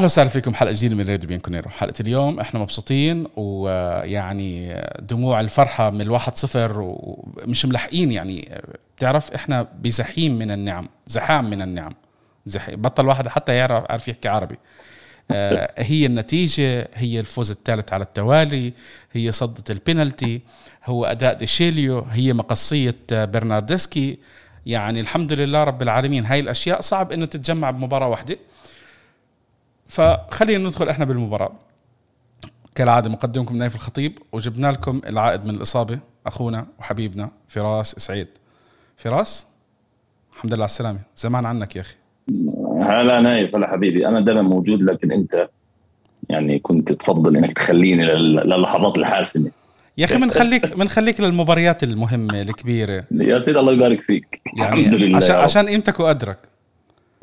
أهلا وسهلا فيكم حلقة جديدة من راديو بيانكونيرو حلقة اليوم إحنا مبسوطين ويعني دموع الفرحة من الواحد صفر ومش ملحقين يعني. بتعرف إحنا بزحيم من النعم زحام من النعم. زحيم بطل واحد حتى يعرف يعرف يحكي عربي. آه، هي النتيجة هي الفوز الثالث على التوالي هي صدة البينالتي هو أداء ديشيليو هي مقصية برناردسكي. يعني الحمد لله رب العالمين هاي الأشياء صعب أنه تتجمع بمباراة واحدة. فخلينا ندخل إحنا بالمباراة. كالعادة مقدمكم نايف الخطيب وجبنا لكم العائد من الإصابة أخونا وحبيبنا فراس سعيد. فراس الحمد لله على السلامة. زمان عنك يا أخي. هلا نايف هلا حبيبي. أنا دائما موجود لكن أنت يعني كنت تفضل إنك تخليني للحظات الحاسمة. يا أخي بنخليك بنخليك للمباريات المهمة الكبيرة. يا سيدي الله يبارك فيك. يعني الحمد لله. عشان عشان قيمتك وقدرك.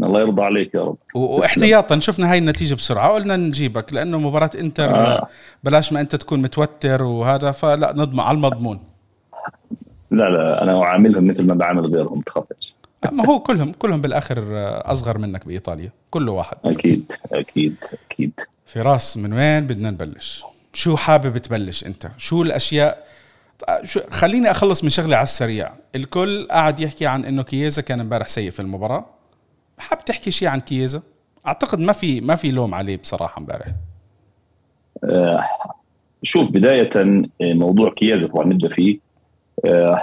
الله يرضى عليك يا رب. واحتياطا شفنا هاي النتيجة بسرعة قلنا نجيبك لأنه مباراة إنتر آه. بلاش ما أنت تكون متوتر وهذا فلا نضمن على المضمون. لا لا أنا أعاملهم مثل ما بعامل غيرهم تخافش. ما هو كلهم كلهم بالآخر أصغر منك بإيطاليا كل واحد. أكيد أكيد أكيد. فراس من وين بدنا نبلش؟ شو حابب تبلش أنت؟ شو الأشياء؟ شو خليني أخلص من شغله على السريع. الكل قاعد يحكي عن إنه كييزا كان إمبارح سيء في المباراة. حاب تحكي شيء عن كييزا أعتقد ما في ما في لوم عليه بصراحة امبارح. أه شوف بداية موضوع كييزا طبعا نبدأ فيه. أه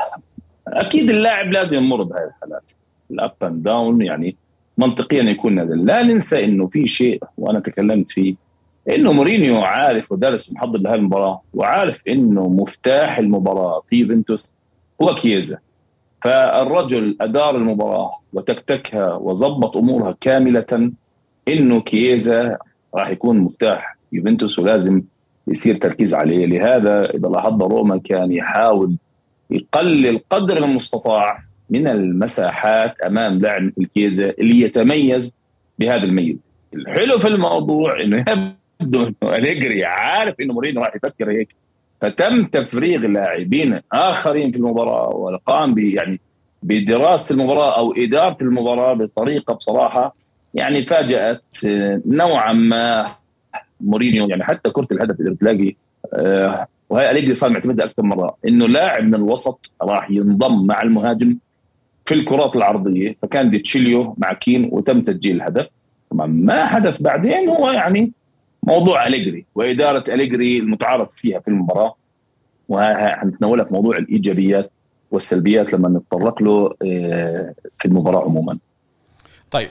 أكيد اللاعب لازم يمر بهذه الحالات. ال up and down يعني منطقيا يكون هذا. لا ننسى إنه في شيء وأنا تكلمت فيه إنه مورينيو عارف ودرس ومحضر لهذه المباراة وعارف إنه مفتاح المباراة في يوفنتوس هو كييزا فالرجل أدار المباراة وتكتكها وظبط أمورها كاملة إنه كييزا راح يكون مفتاح. يوفنتوس ولازم يصير تركيز عليه. لهذا إذا لاحظنا روما كان يحاول يقلل قدر المستطاع من المساحات أمام لاعب مثل كيزا اللي يتميز بهذا الميز الحلو في الموضوع إنه يبدو إنه أليجري عارف إنه مورينيو راح يفكر هيك. فتم تفريغ لاعبين آخرين في المباراة وقام يعني بدراسة المباراة أو إدارة المباراة بطريقة بصراحة يعني فاجأت نوعا ما مورينيو يعني حتى كرة الهدف اللي بتلاقي آه وهي أليجري صار معتمدها أكثر مرة إنه لاعب من الوسط راح ينضم مع المهاجم في الكرات العرضية فكان ديتشيليو مع كين وتم تسجيل الهدف. طبعا ما حدث بعدين هو يعني موضوع أليجري وإدارة أليجري المتعارف فيها في المباراة وحنتناولها في موضوع الإيجابيات والسلبيات لما نتطرق له آه، في المباراة عموما. طيب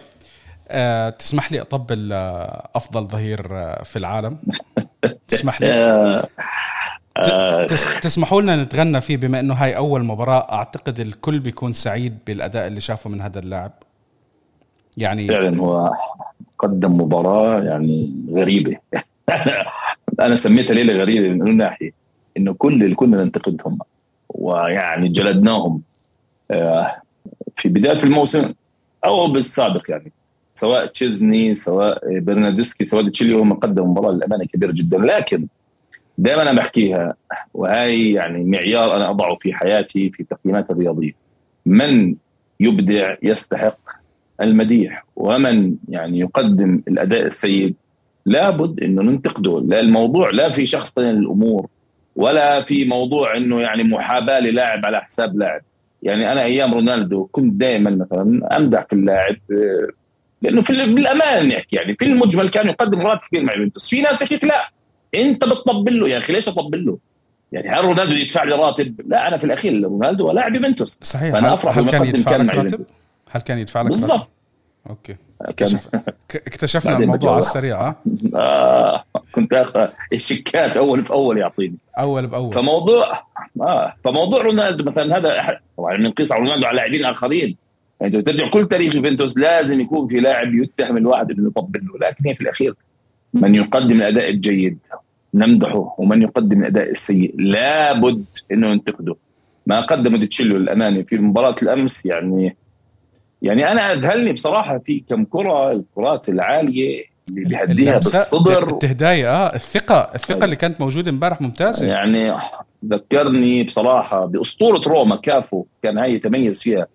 أه تسمح لي أطبل آه، أفضل ظهير آه، في العالم؟ تسمح لي؟ تسمحوا لنا نتغنى فيه بما إنه هاي أول مباراة أعتقد الكل بيكون سعيد بالأداء اللي شافه من هذا اللاعب يعني فعلا هو قدم مباراة يعني غريبة. أنا سميتها ليلة غريبة من ناحية إنه كل اللي كنا ننتقدهم ويعني جلدناهم آه، في بداية الموسم أو بالسابق يعني. سواء تشيزني سواء برناردسكي سواء تشيلي هم قدموا مباراة للأمانة كبيرة جدا. لكن دائما أنا بحكيها وهي يعني معيار أنا أضعه في حياتي في تقييمات الرياضية. من يبدع يستحق المديح. ومن يعني يقدم الأداء السيء لابد إنه ننتقده لا الموضوع لا في شخص الأمور ولا في موضوع إنه يعني محاباة للاعب على حساب لاعب. يعني أنا أيام رونالدو كنت دائما مثلا أمدح في اللاعب لأنه في بالأمان نحكي يعني في المجمل كان يقدم راتب كبير مع يوفنتوس. في ناس تحكي لا أنت بتطبل له. يا أخي ليش أطبل له؟ يعني هل رونالدو يدفع لي راتب؟ لا أنا في الأخير رونالدو لاعب يوفنتوس. صحيح. فأنا أفرح هل كان يدفع لك راتب؟ هل كان يدفع لك بالضبط. أوكي. اكتشفنا الموضوع على السريع آه كنت أخذ الشيكات أول بأول يعطيني. أول بأول. فموضوع آه فموضوع رونالدو مثلا هذا طبعا بنقيس على رونالدو على لاعبين آخرين. يعني ترجع كل تاريخ يوفنتوس لازم يكون في لاعب يتهم الواحد إنه يطبل له لكن هي في الأخير من يقدم الأداء الجيد نمدحه ومن يقدم الأداء السيء. لابد إنه ننتقده ما قدمه ديتشيلو للامانه في مباراة الأمس يعني يعني أنا أذهلني بصراحة في كم كرة الكرات العالية اللي بيهديها بالصدر. التهدايه آه الثقة الثقة اللي كانت موجودة امبارح ممتازة. يعني ذكرني بصراحة بأسطورة روما كافو كان هاي يتميز فيها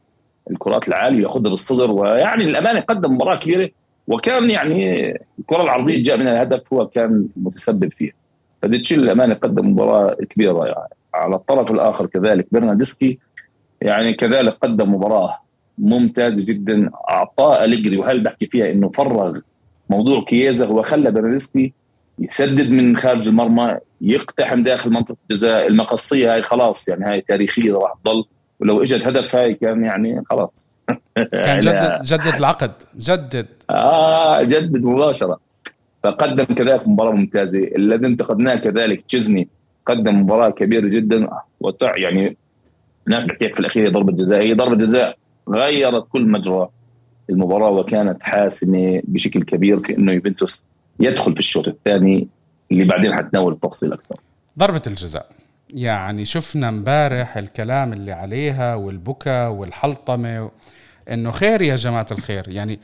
الكرات العالية ياخذها بالصدر ويعني للامانه قدم مباراة كبيرة وكان يعني الكرة العرضية جاء منها الهدف هو كان متسبب فيها. فديتشيل الأمانة قدم مباراة كبيرة يعني. على الطرف الآخر كذلك. برناردسكي يعني كذلك قدم مباراة ممتازه جدا. أعطاه أليجري وهل بحكي فيها إنه فرغ موضوع كييزا؟ هو خلى برناردسكي يسدد من خارج المرمى يقتحم داخل منطقة الجزاء. المقصية هاي خلاص يعني هاي تاريخية راح تضل. ولو إجت هدف هاي كان يعني خلاص. كان جدد جدد العقد. جدد. آه جدد مباشرة. فقدم كذلك مباراة ممتازة. الذي انتقدناه كذلك تشيزني قدم مباراة كبيرة جدا. وتع يعني الناس بتحكي في الأخير ضربة جزاء. هي ضربة جزاء غيرت كل مجرى المباراة وكانت حاسمة بشكل كبير في إنه يوفنتوس يدخل في الشوط الثاني اللي بعدين حتناول التفصيل أكثر. ضربة الجزاء. يعني شفنا امبارح الكلام اللي عليها والبكا والحلطمة إنه خير يا جماعة الخير. يعني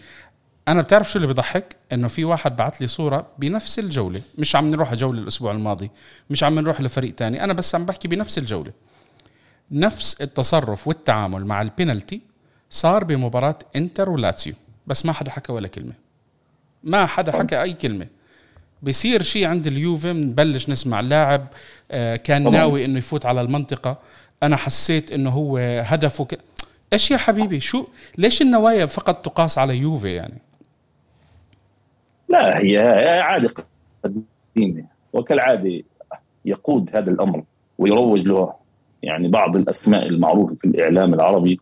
أنا بتعرف شو اللي بضحك؟ إنه في واحد بعت لي صورة بنفس الجولة. مش عم نروح جوله الأسبوع الماضي مش عم نروح لفريق تاني. أنا بس عم بحكي بنفس الجولة. نفس التصرف والتعامل مع البينالتي صار بمباراة انتر ولاتسيو. بس ما حدا حكى ولا كلمة. ما حدا حكى أي كلمة. بصير شيء عند اليوفي بنبلش نسمع لاعب آه، كان ناوي إنه يفوت على المنطقة. أنا حسيت إنه هو هدفه ك... إيش يا حبيبي؟ شو ليش النوايا فقط تقاس على يوفي يعني؟ لا هي عادة قديمة. وكالعادة يقود هذا الأمر ويروج له. يعني بعض الأسماء المعروفة في الإعلام العربي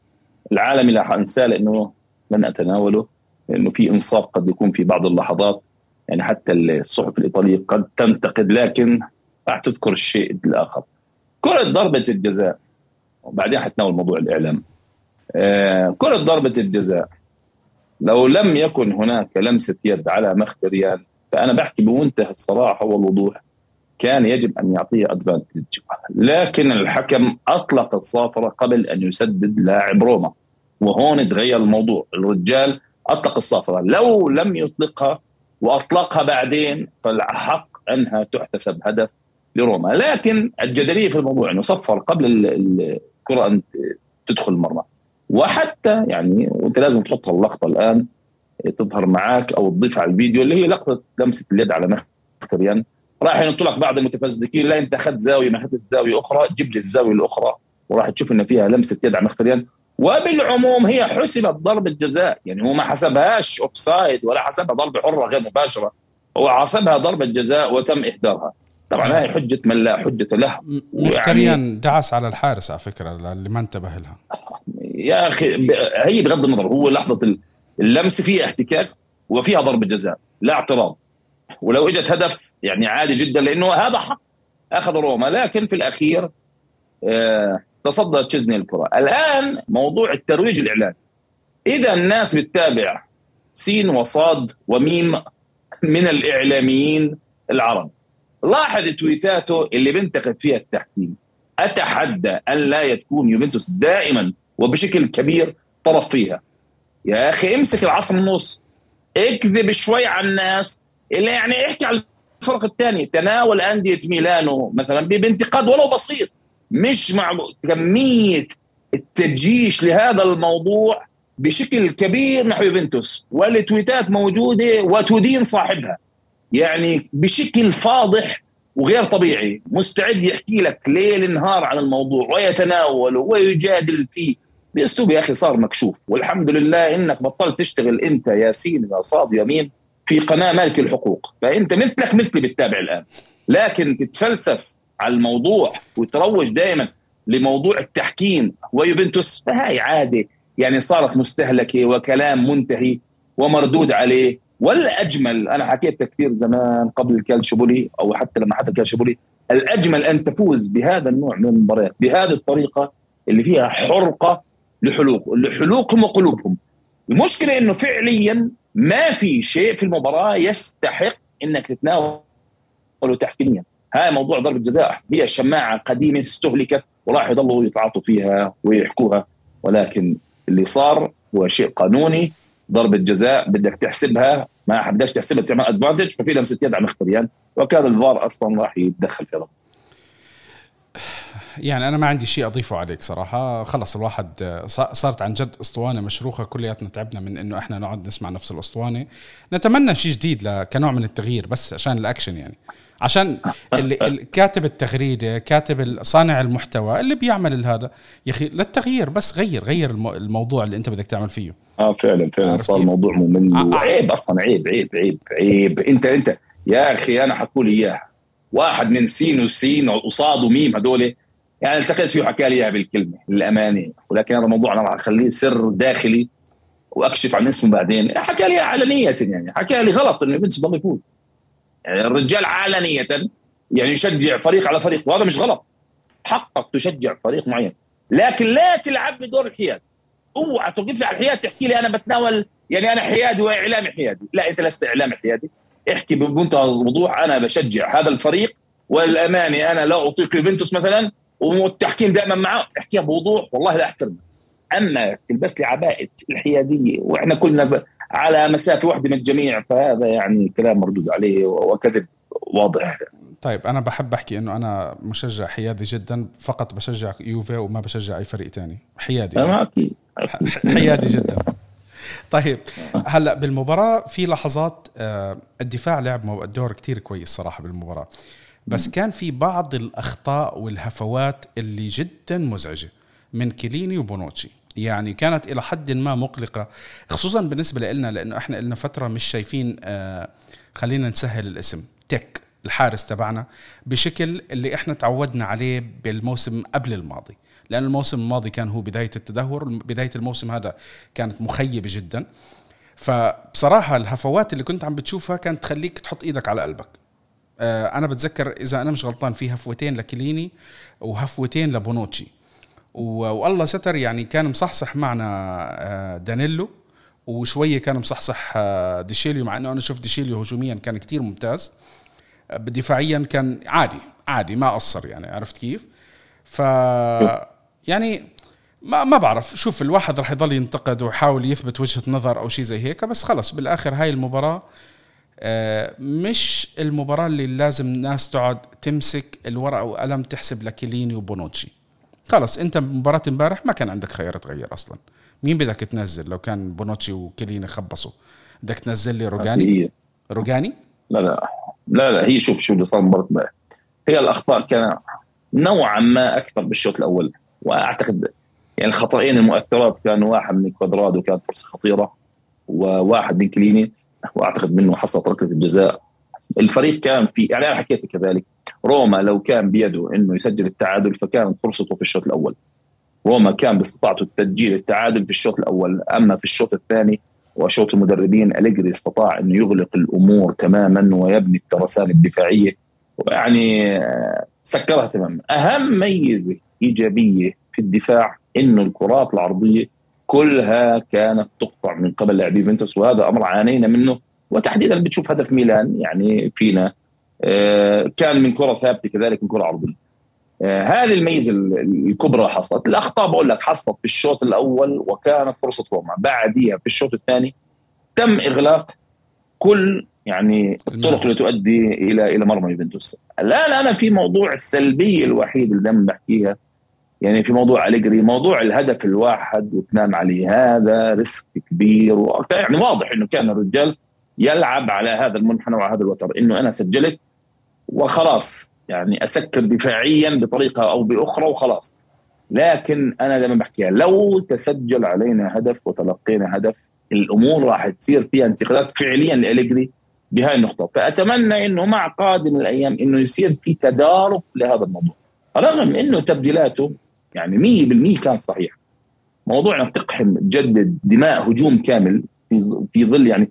العالمي لا أنساه لأنه لن أتناوله لأنه في إنصاف قد يكون في بعض اللحظات. يعني حتى الصحف الإيطالية قد تنتقد لكن راح تذكر الشيء الآخر كرة ضربة الجزاء. وبعدين حتناول موضوع الإعلام. آه كرة ضربة الجزاء. لو لم يكن هناك لمسة يد على مختريان فأنا بحكي بمنتهى الصراحة والوضوح. كان يجب أن يعطيه أدفانتج لكن الحكم أطلق الصافرة قبل أن يسدد لاعب روما. وهون تغير الموضوع. الرجال أطلق الصافرة. لو لم يطلقها وأطلقها بعدين فالحق أنها تحتسب هدف لروما. لكن الجدلية في الموضوع أنه صفر قبل الكرة أن تدخل المرمى. وحتى يعني وأنت لازم تحط اللقطه الآن تظهر معك أو تضيفها على الفيديو اللي هي لقطة لمسة اليد على مخيتاريان راح ينط لك بعض المتفزلكين لا انت أخذت زاوية ما أخذت زاوية أخرى جيب لي الزاوية الأخرى وراح تشوف إن فيها لمسة يد على مخيتاريان وبالعموم هي حسبت ضربه جزاء يعني هو ما حسبهاش offside ولا حسبها ضربه حرة غير مباشرة هو حسبها ضربه جزاء وتم اهدارها طبعا هاي حجة من لا حجة له. مختريان يعني دعس على الحارس على فكرة اللي ما انتبه لها. يا أخي هي بغض النظر هو لحظة اللمس فيها احتكاك وفيها ضربه جزاء لا اعتراض. ولو إجت هدف يعني عالي جدا لأنه هذا حق أخذ روما. لكن في الأخير آه تصدى تشيزني الكرة. الآن موضوع الترويج الإعلامي. إذا الناس بتتابع سين وصاد وميم من الإعلاميين العرب. لاحظ تويتاته اللي بنتقد فيها التحكيم. أتحدى أن لا يكون يوفنتوس دائما وبشكل كبير طرف فيها. يا أخي امسك العصا من النص. اكذب شوي على الناس. اللي يعني احكي على الفرق الثاني تناول أندية ميلانو مثلا بانتقاد ولو بسيط. مش مع كمية التجيش لهذا الموضوع بشكل كبير نحو يوفنتوس. والتويتات موجودة وتدين صاحبها. يعني بشكل فاضح وغير طبيعي. مستعد يحكي لك ليل نهار عن الموضوع ويتناوله ويجادل فيه. بأسلوب يا أخي صار مكشوف. والحمد لله إنك بطلت تشتغل أنت ياسين يا صاد يمين في قناة مالك الحقوق. فانت مثلك مثلي بتتابع الآن. لكن تتفلسف على الموضوع وتروج دائما لموضوع التحكيم ويوفنتوس فهاي عادة. يعني صارت مستهلكة وكلام منتهي ومردود عليه. والأجمل أنا حكيت كثير زمان قبل الكالشبولي أو حتى لما حتى الكالشبولي الأجمل أن تفوز بهذا النوع من المباريات بهذه الطريقة اللي فيها حرقة لحلوق لحلوقهم وقلوبهم. المشكلة إنه فعليا ما في شيء في المباراة يستحق إنك تتناوله تحكيميا. هاي موضوع ضربة جزاء. هي شماعة قديمة استهلكت وراح يضلوا يتعاطوا فيها ويحكوها. ولكن اللي صار هو شيء قانوني. ضربة جزاء بدك تحسبها. ما بدكش تحسبها تعمل ادفانتج ففي لمسة يد على مختريان وكان الفار أصلا راح يتدخل في هذا يعني أنا ما عندي شيء أضيفه عليك صراحة. خلص الواحد صارت عن جد أسطوانة مشروخة كلياتنا تعبنا من إنه إحنا نقعد نسمع نفس الأسطوانة. نتمنى شيء جديد كنوع من التغيير بس عشان الأكشن يعني. عشان اللي كاتب التغريدة كاتب صانع المحتوى اللي بيعمل هذا يا أخي للتغيير بس غير غير الموضوع اللي أنت بدك تعمل فيه. آه فعلا فعلا صار الموضوع ممل آه, آه. وعيب أصلا عيب عيب عيب عيب. أنت أنت يا أخي أنا حقول إياها. واحد من سين وسين وصاد وميم هذول يعني التقيت فيه وحكى لي بالكلمة للأمانة. ولكن هذا الموضوع أنا راح أخليه سر داخلي وأكشف عن اسمه بعدين. حكى لي علنية يعني حكى لي غلط إنه بنس ضل يفوز. يعني الرجال علنية يعني يشجع فريق على فريق وهذا مش غلط. حقك تشجع فريق معين. لكن لا تلعب بدور الحياد. أوعى توقف لي على الحياد تحكي لي أنا بتناول يعني أنا حيادي وإعلامي حيادي. لا أنت لست إعلامي حيادي. احكي بمنتهى الوضوح أنا بشجع هذا الفريق. والأمانة أنا لا اعطيك يوفنتوس مثلا والتحكيم دائما معه احكيها بوضوح والله لا أحترمه. أما تلبس لي عباءة الحيادية وإحنا كلنا على مسافة واحدة من الجميع فهذا يعني كلام مردود عليه وكذب واضح. طيب أنا بحب أحكي إنه أنا مشجع حيادي جدا فقط بشجع يوفي وما بشجع أي فريق تاني. حيادي. أكيد. حيادي جدا. طيب هلأ بالمباراة في لحظات آه، الدفاع لعب دور كتير كويس صراحة بالمباراة. بس كان في بعض الأخطاء والهفوات اللي جدا مزعجة من كيليني وبونوتشي. يعني كانت إلى حد ما مقلقة خصوصا بالنسبة لنا لأنه إحنا لنا فترة مش شايفين آه خلينا نسهل الاسم تك الحارس تبعنا بشكل اللي إحنا تعودنا عليه بالموسم قبل الماضي. لأن الموسم الماضي كان هو بداية التدهور بداية الموسم هذا كانت مخيبة جدا. فبصراحة الهفوات اللي كنت عم بتشوفها كانت تخليك تحط إيدك على قلبك. آه، أنا بتذكر إذا أنا مش غلطان في هفوتين لكليني وهفوتين لبونوتشي والله ستر يعني كان مصحصح معنا آه، دانيلو وشوية كان مصحصح آه، ديشيليو مع إنه أنا شفت ديشيليو هجوميا كان كتير ممتاز. دفاعيا كان عادي عادي ما قصر يعني عرفت كيف؟ ف يعني ما ما بعرف شوف الواحد راح يضل ينتقد ويحاول يثبت وجهة نظر أو شيء زي هيك بس خلص بالآخر هاي المباراة مش المباراة اللي لازم الناس تقعد تمسك الورقة وقلم تحسب لكيليني وبونوتشي. خلص انت مباراة امبارح ما كان عندك خيار تغير أصلا. مين بدك تنزل لو كان بونوتشي وكيليني خبصوا؟ بدك تنزل لي روجاني؟ روجاني؟ لا لا لا لا هي شوف شو اللي صار مباراه امبارح هي الأخطاء كان نوعا ما أكثر بالشوط الأول. وأعتقد يعني الخطأين المؤثرات كانوا واحد من كوادرادو كانت فرصة خطيرة وواحد من كليني. وأعتقد منه حصلت ركلة الجزاء. الفريق كان في يعني أنا حكيت كذلك. روما لو كان بيده إنه يسجل التعادل فكانت فرصته في الشوط الأول. روما كان باستطاعته تسجيل التعادل في الشوط الأول. أما في الشوط الثاني وشوط المدربين أليجري استطاع إنه يغلق الأمور تماما ويبني الترسانة الدفاعية. ويعني آه، سكرها تماما. أهم ميزة إيجابية في الدفاع إنه الكرات العرضية كلها كانت تقطع من قبل لاعبي يوفنتوس وهذا أمر عانينا منه وتحديدا بتشوف هدف ميلان يعني فينا. آه، كان من كرة ثابتة كذلك من كرة عرضية. آه، هذه الميزة الكبرى حصلت. الأخطاء بقول لك حصلت في الشوط الأول وكانت فرصة روما بعديها في الشوط الثاني تم إغلاق كل يعني الطرق اللي تؤدي إلى إلى مرمى يوفنتوس. لا لا أنا في موضوع السلبية الوحيد اللي دائما بحكيها يعني في موضوع أليجري موضوع الهدف الواحد وتنام عليه هذا ريسك كبير و... يعني واضح إنه كان الرجال يلعب على هذا المنحنى وعلى هذا الوتر إنه أنا سجلت وخلاص يعني أسكر دفاعيا بطريقة أو بأخرى وخلاص. لكن أنا دائما بحكيها لو تسجل علينا هدف وتلقينا هدف الأمور راح تصير فيها انتقادات فعليا لأليجري بهاي النقطة. فأتمنى إنه مع قادم الأيام إنه يصير في تدارك لهذا الموضوع. رغم إنه تبديلاته يعني 100% كانت صحيحه موضوع انك تقحم تجدد دماء هجوم كامل في في ظل يعني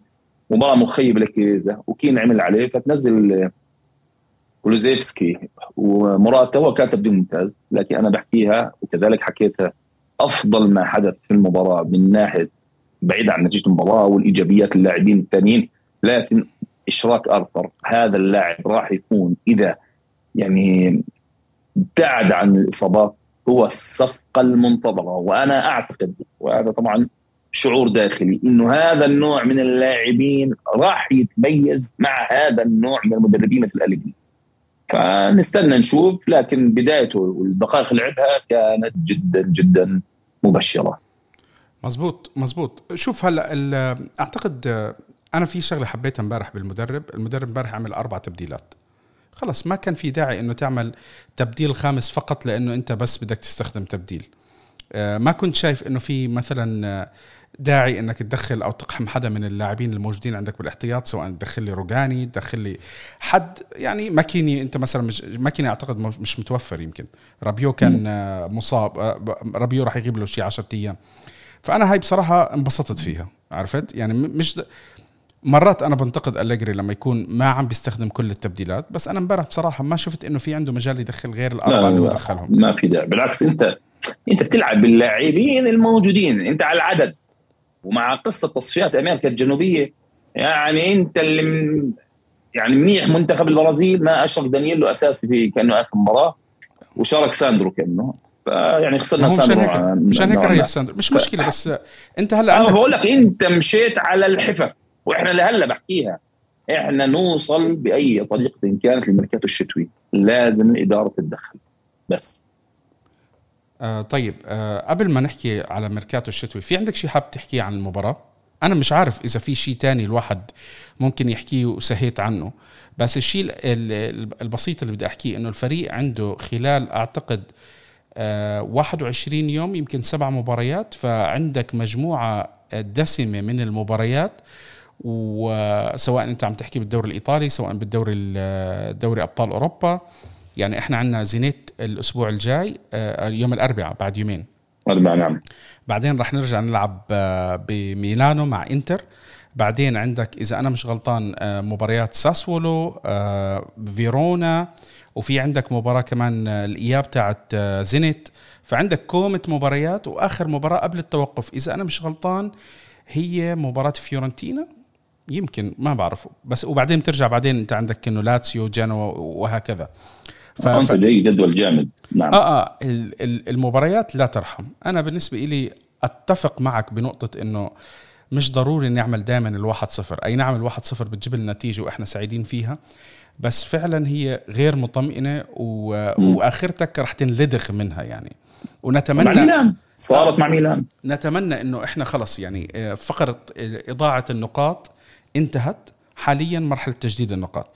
مباراة مخيبة لكيزا وكين عمل عليه فتنزل كولوزيفسكي ومراتا هو كان تبديل ممتاز لكن أنا بحكيها وكذلك حكيتها أفضل ما حدث في المباراة من ناحية بعيد عن نتيجة المباراة والإيجابيات اللاعبين الثانيين لكن إشراك آرثر هذا اللاعب راح يكون إذا يعني ابتعد عن الإصابات هو الصفقة المنتظرة وأنا أعتقد وهذا طبعا شعور داخلي انه هذا النوع من اللاعبين راح يتميز مع هذا النوع من المدربين مثل اليجري فنستنى نشوف لكن بدايته والدقائق اللي لعبها كانت جدا جدا مبشرة. مزبوط مزبوط شوف هلا أعتقد أنا في شغلة حبيتها امبارح بالمدرب. المدرب امبارح عمل أربع تبديلات. خلص ما كان في داعي إنه تعمل تبديل خامس فقط لإنه أنت بس بدك تستخدم تبديل. آه، ما كنت شايف إنه في مثلا داعي إنك تدخل أو تقحم حدا من اللاعبين الموجودين عندك بالاحتياط سواء تدخل لي روجاني تدخل لي حد. يعني مكيني أنت مثلا مش مكيني أعتقد مش متوفر يمكن. رابيو كان آه، مصاب آه، رابيو راح يغيب له شيء 10 أيام. فأنا هاي بصراحة انبسطت فيها عرفت؟ يعني مش مرات أنا بنتقد أليجري لما يكون ما عم بيستخدم كل التبديلات بس أنا امبارح بصراحة ما شفت إنه في عنده مجال يدخل غير الأربعة اللي هو دخلهم. ما في داعي. بالعكس أنت أنت بتلعب باللاعبين الموجودين. أنت على العدد. ومع قصة تصفيات أمريكا الجنوبية يعني أنت اللي من يعني منيح منتخب البرازيل. ما اشرك دانييلو أساسي في كأنه آخر مباراة. وشارك ساندرو كأنه. فيعني خسرنا ساندرو مشان هيك ريح ساندرو. مش مشكلة بس أنت هلا أنا بقول لك أنت مشيت على الحفر. وإحنا لهلا بحكيها. إحنا نوصل بأي طريقة كانت للميركاتو الشتوي. لازم الاداره تتدخل. بس. آه طيب آه قبل ما نحكي على ميركاتو الشتوي في عندك شيء حاب تحكيه عن المباراة؟ أنا مش عارف إذا في شيء تاني الواحد ممكن يحكيه وسهيت عنه. بس الشيء البسيط اللي بدي أحكيه إنه الفريق عنده خلال أعتقد آه 21 يوم يمكن سبع مباريات فعندك مجموعة دسمة من المباريات. وسواء أنت عم تحكي بالدوري الإيطالي سواء بالدوري دوري أبطال أوروبا. يعني إحنا عندنا زينيت الأسبوع الجاي آه، يوم الأربعاء بعد يومين. أربعاء نعم. بعدين رح نرجع نلعب آه، بميلانو مع إنتر. بعدين عندك إذا أنا مش غلطان آه، مباريات ساسولو فيرونا وفي عندك مباراة كمان الإياب تاعت زينيت. فعندك كومة مباريات وآخر مباراة قبل التوقف. إذا أنا مش غلطان هي مباراة فيورنتينا. يمكن ما بعرف. بس وبعدين بترجع بعدين انت عندك انه لاتسيو جنوا وهكذا. ف... ف... جدول جامد. نعم. آه آه. المباريات لا ترحم. أنا بالنسبة لي أتفق معك بنقطة إنه مش ضروري نعمل دائما الواحد صفر. أي نعم الواحد صفر بتجيب لنا نتيجه وإحنا سعيدين فيها. بس فعلا هي غير مطمئنة و... وآخرتك رح تنلدغ منها يعني. ونتمنى مع ميلان. صارت مع ميلان. نتمنى إنه إحنا خلص يعني آه، فقرة إضاعة النقاط انتهت حاليا مرحلة تجديد النقاط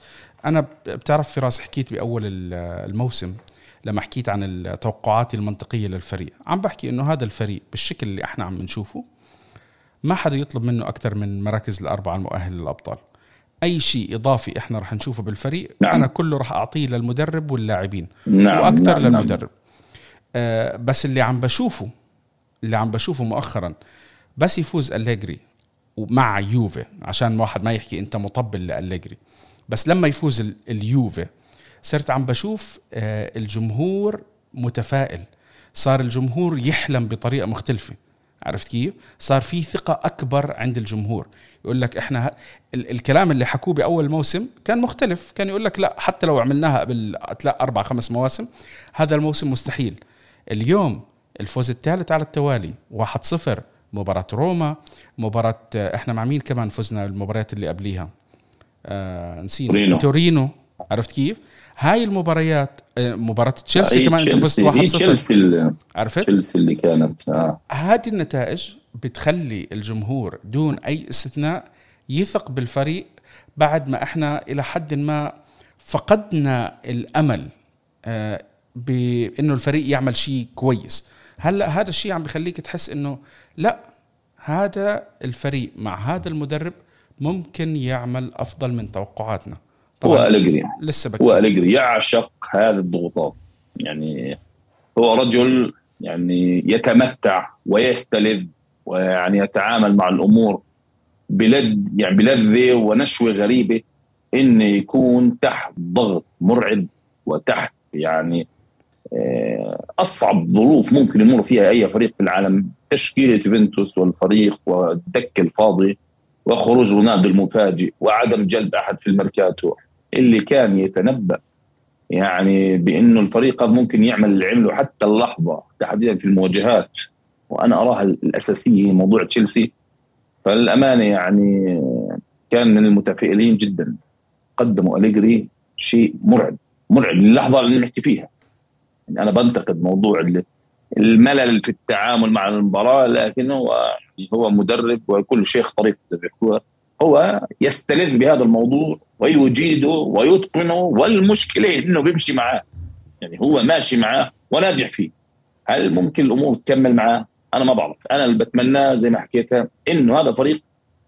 أنا بتعرف فراس حكيت بأول الموسم لما حكيت عن التوقعات المنطقية للفريق عم بحكي إنه هذا الفريق بالشكل اللي إحنا عم نشوفه ما حدا يطلب منه أكثر من مراكز الأربعة المؤهله للأبطال أي شيء إضافي إحنا رح نشوفه بالفريق نعم. أنا كله رح أعطيه للمدرب واللاعبين نعم. وأكثر نعم. للمدرب نعم. آه بس اللي عم بشوفه اللي عم بشوفه مؤخرا بس يفوز أليجري ومع يوفي عشان واحد ما يحكي أنت مطبل لأليجري. بس لما يفوز اليوفي صرت عم بشوف آه، الجمهور متفائل. صار الجمهور يحلم بطريقة مختلفة. عرفت كيف؟ صار في ثقة أكبر عند الجمهور. يقول لك إحنا ه... الكلام اللي حكوه بأول موسم كان مختلف. كان يقول لك لا حتى لو عملناها قبل أربع خمس مواسم هذا الموسم مستحيل. اليوم الفوز الثالث على التوالي 1-0 مباراة روما مباراة إحنا مع مين كمان فزنا المباريات اللي قبليها آه نسينا تورينو. تورينو عرفت كيف؟ هاي المباريات آه، مباراة تشيلسي كمان انت فزت 1-0 تشيلسي عرفت؟ تشيلسي اللي كانت آه. هذه النتائج بتخلي الجمهور دون أي استثناء يثق بالفريق بعد ما إحنا إلى حد ما فقدنا الأمل آه بانه الفريق يعمل شيء كويس هلأ هذا الشيء عم بخليك تحس إنه لا هذا الفريق مع هذا المدرب ممكن يعمل أفضل من توقعاتنا. هو أليجري. لسه بكتير. هو أليجري يعشق هذه الضغوطات. يعني هو رجل يعني يتمتع ويستلذ ويعني يتعامل مع الأمور بلد يعني بلذة ونشوة غريبة إنه يكون تحت ضغط مرعب وتحت يعني أصعب ظروف ممكن يمر فيها أي فريق في العالم تشكيلة يوفنتوس والفريق والدك الفاضي وخروج رونالدو المفاجئ وعدم جلب أحد في الميركاتو اللي كان يتنبأ. يعني بأنه الفريق ممكن يعمل اللي عمله حتى اللحظة تحديدا في المواجهات وأنا أراها الأساسية موضوع تشيلسي. فللأمانة يعني كان من المتفائلين جدا. قدموا أليجري شيء مرعب مرعب اللحظه اللي نحكي فيها. أنا بنتقد موضوع الملل في التعامل مع المباراة لكن هو هو مدرب وكل شيخ طريقة هو هو يستلذ بهذا الموضوع ويجيده ويتقنه والمشكلة إنه بيمشي معاه. يعني هو ماشي معاه وناجح فيه. هل ممكن الأمور تكمل معاه؟ أنا ما بعرف. أنا اللي بتمناه زي ما حكيتها إنه هذا فريق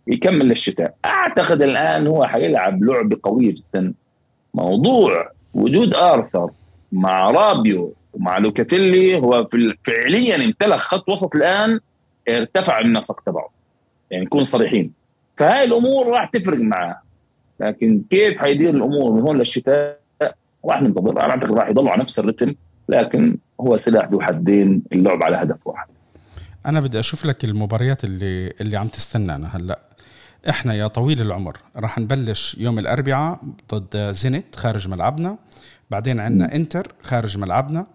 يكمل للشتاء. أعتقد الآن هو حيلعب لعبة قوية جدا. موضوع وجود آرثر مع رابيو ومع لوكاتيلي هو فعليا امتلك خط وسط الآن ارتفع النسق تبعه. يعني نكون صريحين. فهاي الأمور راح تفرق معاه لكن كيف حيدير الأمور من هون للشتاء؟ راح ننتظر. أنا أعتقد راح يضلوا على نفس الرتم لكن هو سلاح ذو حدين اللعب على هدف واحد. أنا بدي أشوف لك المباريات اللي اللي عم تستنانا هلأ. إحنا يا طويل العمر راح نبلش يوم الأربعاء ضد زينت خارج ملعبنا. بعدين عندنا انتر خارج ملعبنا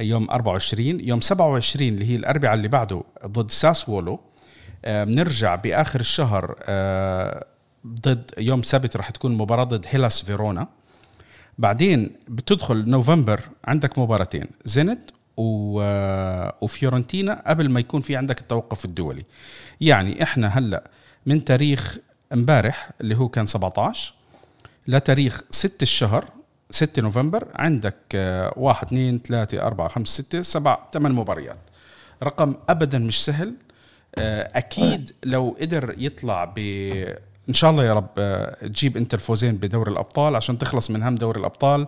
يوم 24 يوم 27 اللي هي الأربعاء اللي بعده ضد ساس وولو. آه، بنرجع بآخر الشهر آه، ضد يوم سبت راح تكون مباراة ضد هيلاس فيرونا. بعدين بتدخل نوفمبر عندك مباراتين زينت آه، وفيورنتينا قبل ما يكون في عندك التوقف الدولي. يعني إحنا هلأ من تاريخ امبارح اللي هو كان 17 لتاريخ 6 الشهر 6 نوفمبر عندك 1 2 3 4 5 6 7 8 مباريات. رقم ابدا مش سهل. آه، أكيد لو قدر يطلع ب إن شاء الله يا رب آه، تجيب انت الفوزين بدوري الأبطال عشان تخلص من هم دوري الأبطال.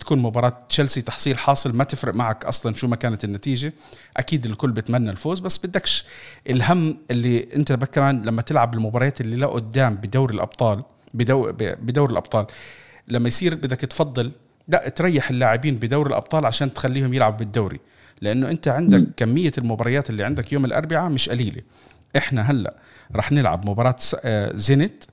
تكون مباراة تشيلسي تحصيل حاصل ما تفرق معك أصلا شو ما كانت النتيجة. أكيد الكل بتمنى الفوز بس بدكش الهم اللي أنت كمان لما تلعب المباريات اللي لقدام بدوري الأبطال بدو بدوري الأبطال. لما يصير بدك تفضل لا تريح اللاعبين بدوري الأبطال عشان تخليهم يلعبوا بالدوري لأنه أنت عندك م. كمية المباريات اللي عندك يوم الأربعاء مش قليلة إحنا هلأ رح نلعب مباراة آه، زينت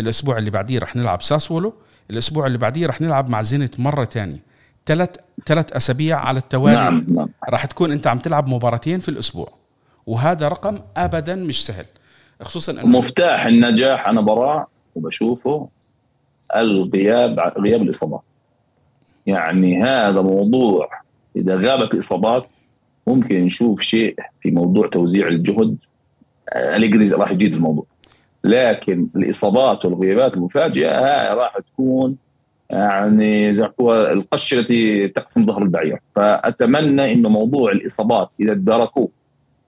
الأسبوع اللي بعديه رح نلعب ساسولو الأسبوع اللي بعديه رح نلعب مع زينت مرة تانية ثلاث ثلاث أسابيع على التوالي نعم. نعم. رح تكون أنت عم تلعب مباراتين في الأسبوع وهذا رقم ابدا مش سهل خصوصا إنه مفتاح النجاح أنا براه وبشوفه الغياب غياب الإصابات. يعني هذا موضوع إذا غابت الإصابات ممكن نشوف شيء في موضوع توزيع الجهد اليجري راح يجيد الموضوع. لكن الإصابات والغيابات المفاجئة هاي راح تكون يعني زي ما القش التي تقسم ظهر البعير. فأتمنى إنه موضوع الإصابات إذا تداركوه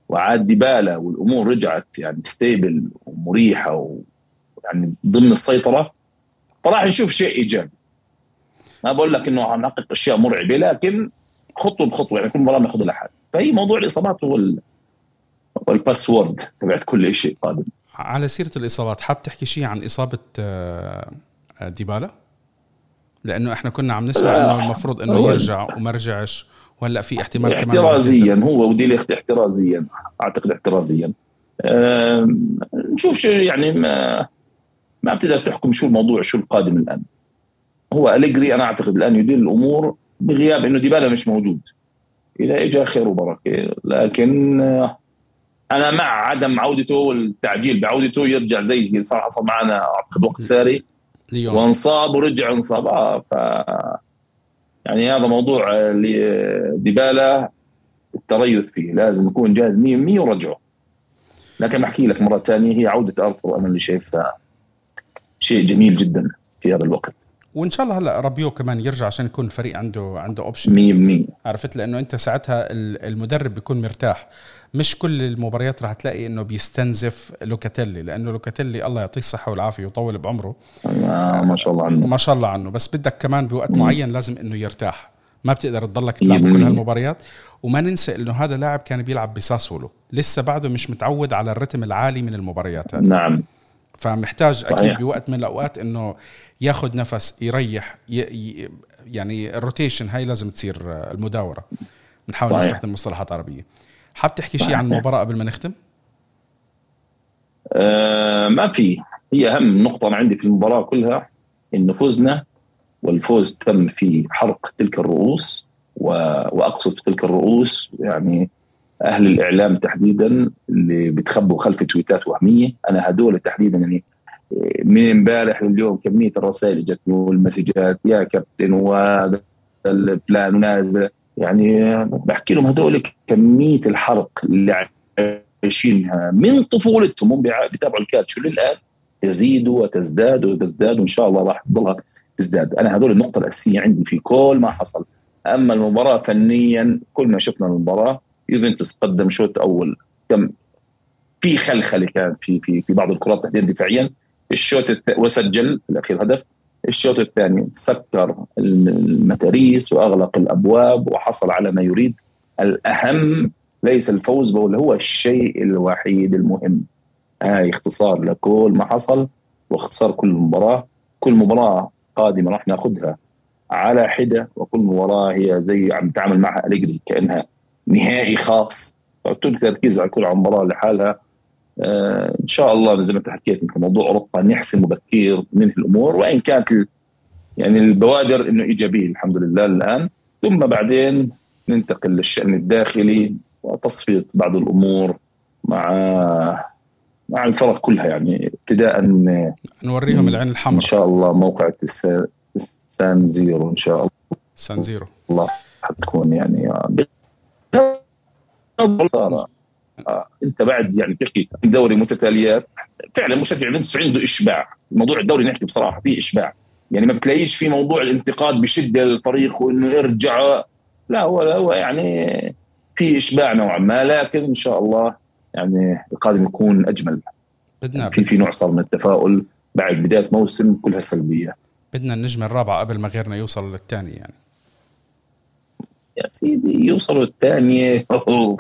وعاد ديبالا والأمور رجعت يعني stable ومريحة ويعني ضمن السيطرة فراح نشوف شيء إيجابي. ما بقول لك إنه نحقق أشياء مرعبة لكن خطوة بخطوة يعني كل مرة ناخذ لحد. فهي موضوع الإصابات هو وال password تبعت كل شيء قادم. على سيرة الإصابات حاب تحكي شيء عن إصابة آه، ديبالا؟ لأنه إحنا كنا عم نسمع إنه المفروض إنه يرجع وما رجعش وهلأ في احتمال كمان احترازيا هو وديليخت احترازيا أعتقد احترازيا. نشوف شو يعني ما ما بتقدر تحكم شو الموضوع شو القادم الآن. هو أليجري أنا أعتقد الآن يدير الأمور بغياب إنه ديبالا مش موجود. إذا اجى خير وبركة. لكن آه، أنا مع عدم عودته والتعجيل بعودته. يرجع زي اللي صار حصل معنا أعتقد وقت ساري. وانصاب ورجع انصاب. آه ف يعني هذا موضوع ديبالا التريث فيه. لازم يكون جاهز 100% ورجعه. لكن بحكي لك مرة ثانية هي عودة أرثر أنا اللي شايفها. شيء جميل جدا في هذا الوقت. وإن شاء الله هلأ رابيو كمان يرجع عشان يكون الفريق عنده عنده option 100% عرفت؟ لأنه أنت ساعتها المدرب بيكون مرتاح. مش كل المباريات راح تلاقي إنه بيستنزف لوكاتيلي لأنه لوكاتيلي الله يعطيه الصحة والعافية ويطول بعمره. آه ما شاء الله عنه. ما شاء الله عنه. بس بدك كمان بوقت معين لازم إنه يرتاح. ما بتقدر تضلك تلعب كل هالمباريات. وما ننسى إنه هذا لاعب كان بيلعب بساسولو. لسه بعده مش متعود على الرتم العالي من المباريات هذه. نعم. فمحتاج صحيح. أكيد بوقت من الأوقات إنه ياخذ نفس يريح ي... يعني الروتيشن هاي لازم تصير المداورة. بنحاول نستخدم مصطلحات عربية. حاب تحكي شيء عن المباراة قبل ما نختم؟ آه ما في. هي أهم نقطة أنا عندي في المباراة كلها إنه فزنا والفوز تم في حرق تلك الرؤوس و... وأقصد في تلك الرؤوس يعني أهل الإعلام تحديدا اللي بتخبوا خلف تويتات وهمية. أنا هدول تحديدا يعني من امبارح لليوم كمية الرسائل اللي جتني والمسجات يا كابتن وهذا فلان ونازل. يعني بحكي لهم هدول كمية الحرق اللي عايشينها من طفولتهم هم بيتابعوا الكاتشو للآن؟ تزيد وتزداد وتزداد وإن شاء الله راح تضلها تزداد. أنا هذول النقطة الأساسية عندي في كل ما حصل. أما المباراة فنيا كل ما شفنا المباراة يوفنتوس قدم شوط أول. كم في خلخلة كان في في في بعض الكرات تحديدا دفاعيا. الشوط وسجل في الأخير هدف. الشوط الثاني سكر المتاريس وأغلق الأبواب وحصل على ما يريد. الأهم ليس الفوز بل هو الشيء الوحيد المهم. هاي اختصار لكل ما حصل واختصار كل مباراة. كل مباراة قادمة راح ناخذها على حدة وكل مباراة هي زي عم تعمل معها أليجري كأنها نهائي خاص. فكل تركيز على كل مباراه لحالها. آه إن شاء الله زي ما انت حكيت في موضوع اوروبا نحسم مبكر ننهي الأمور وإن كانت يعني البوادر إنه إيجابية الحمد لله الآن. ثم بعدين ننتقل للشأن الداخلي وتصفية بعض الأمور مع مع الفرق كلها يعني ابتداء نوريهم العين الحمراء. إن شاء الله موقع سان زيرو إن شاء الله. سان زيرو. الله حتكون يعني صار آه. أنت بعد يعني تحكي دوري متتاليات فعلا مشجع يوفنتوس عنده إشباع. موضوع الدوري نحكي بصراحة في إشباع. يعني ما بتلاقيش في موضوع الانتقاد بشدة للفريق وإنه ارجع لا هو هو يعني في إشباع نوعا ما لكن إن شاء الله يعني القادم يكون أجمل. بدنا في في نوع صار من التفاؤل بعد بداية موسم كلها سلبية. بدنا النجمه الرابعه قبل ما غيرنا يوصل للثاني يعني. يا سيدي يوصلوا الثانية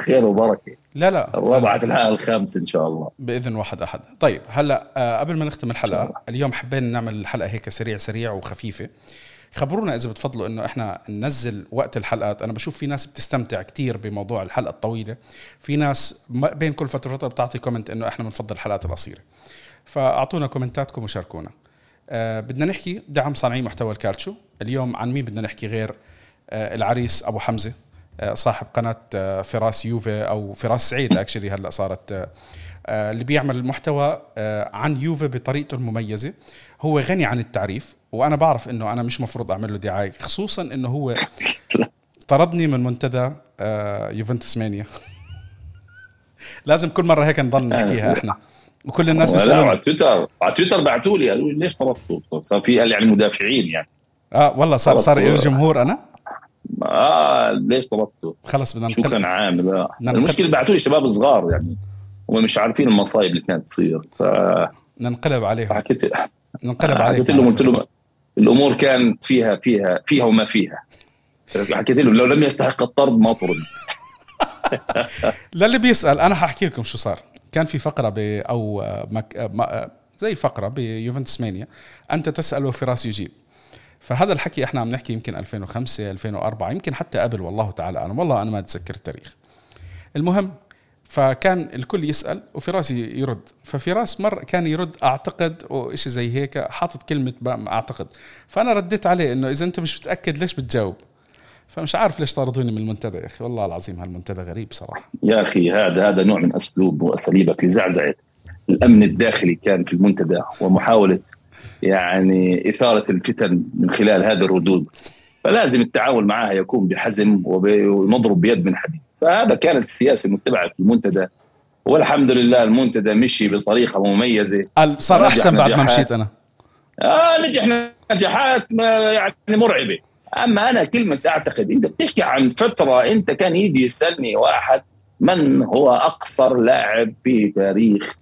خير وبركة. لا لا. الرابعة تلحق الخامس إن شاء الله. بإذن واحد أحد. طيب هلأ آه قبل ما نختم الحلقة اليوم حبينا نعمل الحلقة هيك سريع سريع وخفيفة. خبرونا إذا بتفضلوا إنه إحنا ننزل وقت الحلقات. أنا بشوف في ناس بتستمتع كتير بموضوع الحلقة الطويلة. في ناس بين كل فترة وفترة بتعطي comment إنه إحنا بنفضل الحلقات القصيرة. فأعطونا comment اتكم وشاركونا. آه بدنا نحكي دعم صانعي محتوى الكالتشو. اليوم عن مين بدنا نحكي غير العريس أبو حمزة آه صاحب قناة آه فراس يوفي أو فراس سعيد actually هلأ صارت آه اللي بيعمل المحتوى آه، عن يوفي بطريقته المميزة. هو غني عن التعريف وأنا بعرف إنه أنا مش مفروض أعمل له دعاية خصوصا إنه هو طردني من منتدى آه، يوفنتوس مانيا. لازم كل مرة هيك نضل نحكيها إحنا. وكل الناس بيسالوا على تويتر على تويتر بعثوا لي قالوا لي ليش طردته صار في قال يعني مدافعين يعني. آه والله صار صار الجمهور أنا. آه ليش طردته خلص بدنا شو كان عامل؟ آه. المشكلة بعثوا لي شباب صغار يعني. هم مش عارفين المصايب اللي كانت تصير ف ننقلب عليهم. حكيت ننقلب عليهم حكيت لهم قلت لهم الأمور كانت فيها فيها فيها وما فيها. حكيت لهم لو لم يستحق الطرد ما طرد. للي بيسأل أنا حأحكي لكم شو صار. كان في فقرة ب أو مك... زي فقرة بيوفنتوس مانيا أنت تسال وفراس يجيب. فهذا الحكي إحنا عم نحكي يمكن 2005 2004 يمكن حتى قبل والله تعالى أعلم. والله أنا ما أتذكر التاريخ. المهم فكان الكل يسأل وفراس يرد. ففراس مر كان يرد أعتقد وشيء زي هيك حاطط كلمة أعتقد. فأنا رديت عليه إنه إذا أنت مش متأكد ليش بتجاوب؟ فمش عارف ليش طردوني من المنتدى يا أخي. والله العظيم هالمنتدى غريب صراحة. يا أخي هذا هذا نوع من أسلوب وأساليبك. لزعزعة الأمن الداخلي كان في المنتدى ومحاولة يعني إثارة الفتن من خلال هذه الردود. فلازم التعامل معها يكون بحزم ونضرب بيد من حديد. فهذا كانت السياسة المتبعة في المنتدى. والحمد لله المنتدى مشي بطريقة مميزة. صار أحسن بعد ما مشيت أنا. آه نجح نجاحات يعني مرعبة. أما أنا كلمة أعتقد أنت بتحكي عن فترة أنت كان يجي يسألني واحد من هو أقصر لاعب في تاريخ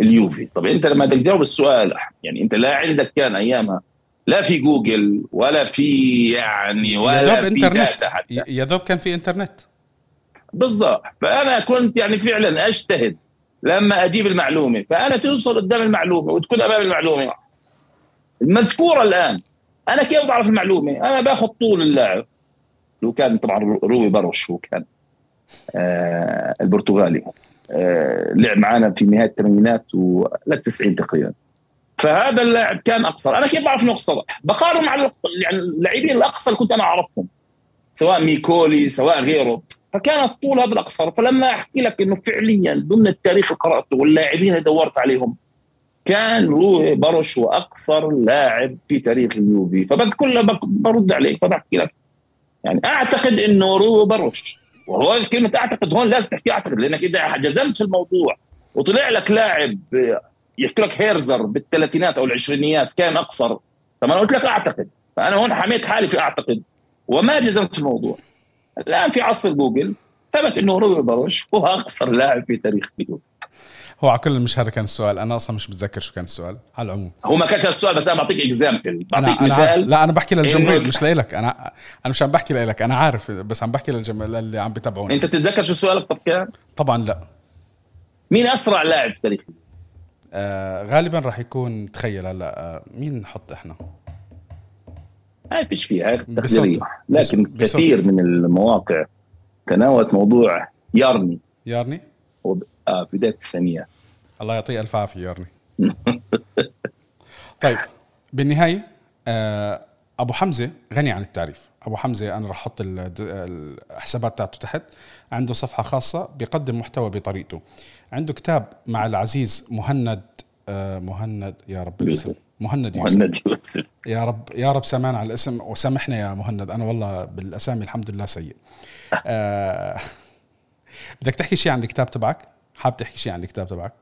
اليوفي. طب انت لما بدك تجاوب السؤال يعني انت لا عندك كان أيامها لا في جوجل ولا في يعني ولا في إنترنت. حتى. يا دوب كان في إنترنت. بالضبط. فأنا كنت يعني فعلا أجتهد لما أجيب المعلومة. فأنا توصل قدام المعلومة وتكون أمام المعلومة. المذكورة الآن أنا كيف بعرف المعلومة؟ أنا باخذ طول اللاعب. لو كان طبعا روي بروش هو كان آه البرتغالي. لعب معنا في نهاية الثمانينات وللتسعين تقريبا. فهذا اللاعب كان أقصر. أنا كيف بعرف إنه أقصر. بقارن مع يعني اللاعبين الأقصر اللي كنت أنا أعرفهم. سواء ميكولي سواء غيره. فكان الطول هذا الأقصر. فلما أحكي لك إنه فعليا ضمن التاريخ اللي قرأته واللاعبين اللي دورت عليهم كان روي بروش هو أقصر لاعب في تاريخ اليوفي. فبس كله برد عليك فبحكي لك. يعني أعتقد إنه رو بروش. وهو كلمه أعتقد هون لازم تحكي أعتقد لأنك إذا جزمت في الموضوع وطلع لك لاعب يحكي لك هيرزر بالثلاثينات أو العشرينيات كان أقصر طب أنا قلت لك أعتقد. فأنا هون حميت حالي في أعتقد وما جزمت في الموضوع. الآن في عصر جوجل ثبت إنه روي باروش هو أقصر لاعب في تاريخ اليوفي هو على كل مش هذا كان السؤال أنا أصلا مش متذكر شو كان السؤال على العموم. هو ما كانش السؤال بس أنا بعطيك example بعطيك أنا مثال. أنا لا أنا بحكي للجمهور مش لك أنا أنا مش عم بحكي لك أنا عارف بس عم بحكي للجمهور اللي عم بيتابعوني. أنت تتذكر شو سؤالك طب كان؟ طبعا لا. مين أسرع لاعب في تاريخ؟ آه غالبا راح يكون تخيل هلا آه مين نحط إحنا؟ هاي فيش فيها تقديريه لكن بسوط. كثير من المواقع تناولت موضوع يارني. يارني؟ آه بداية التسعينيات الله يعطيه ألف عافية يارني طيب بالنهاية آه أبو حمزة غني عن التعريف. أبو حمزة أنا راح أحط الحسابات تاعته تحت. عنده صفحة خاصة بيقدم محتوى بطريقته. عنده كتاب مع العزيز مهند آه مهند يا رب الاسم. مهند يوسف. مهند يوسف. يا رب يا رب سامان على الاسم. وسامحنا يا مهند. أنا والله بالأسامي الحمد لله سيء. آه بدك تحكي شيء عن الكتاب تبعك؟ حابب تحكي شيء عن الكتاب تبعك؟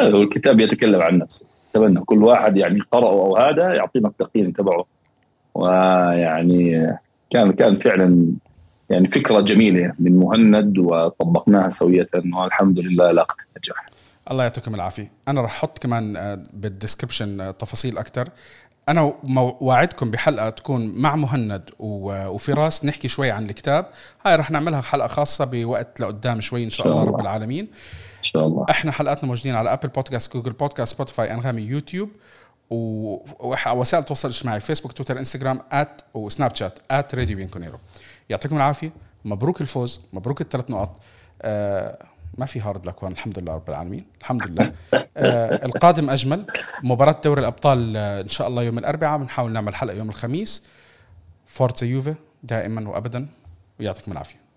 الكتاب يتكلم عن نفسه اتمنى كل واحد يعني قرأه أو هذا يعطينا التقييم تبعه ويعني كان كان فعلا يعني فكرة جميلة من مهند وطبقناها سوية والحمد لله لاقت النجاح. الله يعطيكم العافية، أنا راح أحط كمان بال description تفاصيل أكثر. أنا واعدكم بحلقة تكون مع مهند وفراس نحكي شوي عن الكتاب، هاي راح نعملها حلقة خاصة بوقت لقدام شوي إن شاء, شاء الله, الله. رب العالمين. إن شاء الله. إحنا حلقاتنا موجودين على Apple Podcasts Google Podcasts Spotify أنغامي يوتيوب. ووسائل التواصل الاجتماعي فيسبوك تويتر انستغرام at وسناب شات at راديو بيانكونيرو يعطيكم العافية. مبروك الفوز مبروك الثلاث نقط آه ما في hard luck هون الحمد لله رب العالمين الحمد لله. آه القادم أجمل مباراة دوري الأبطال آه إن شاء الله يوم الأربعاء بنحاول نعمل حلقة يوم الخميس. forza يوفي دائما وابدا ويعطيكم العافية.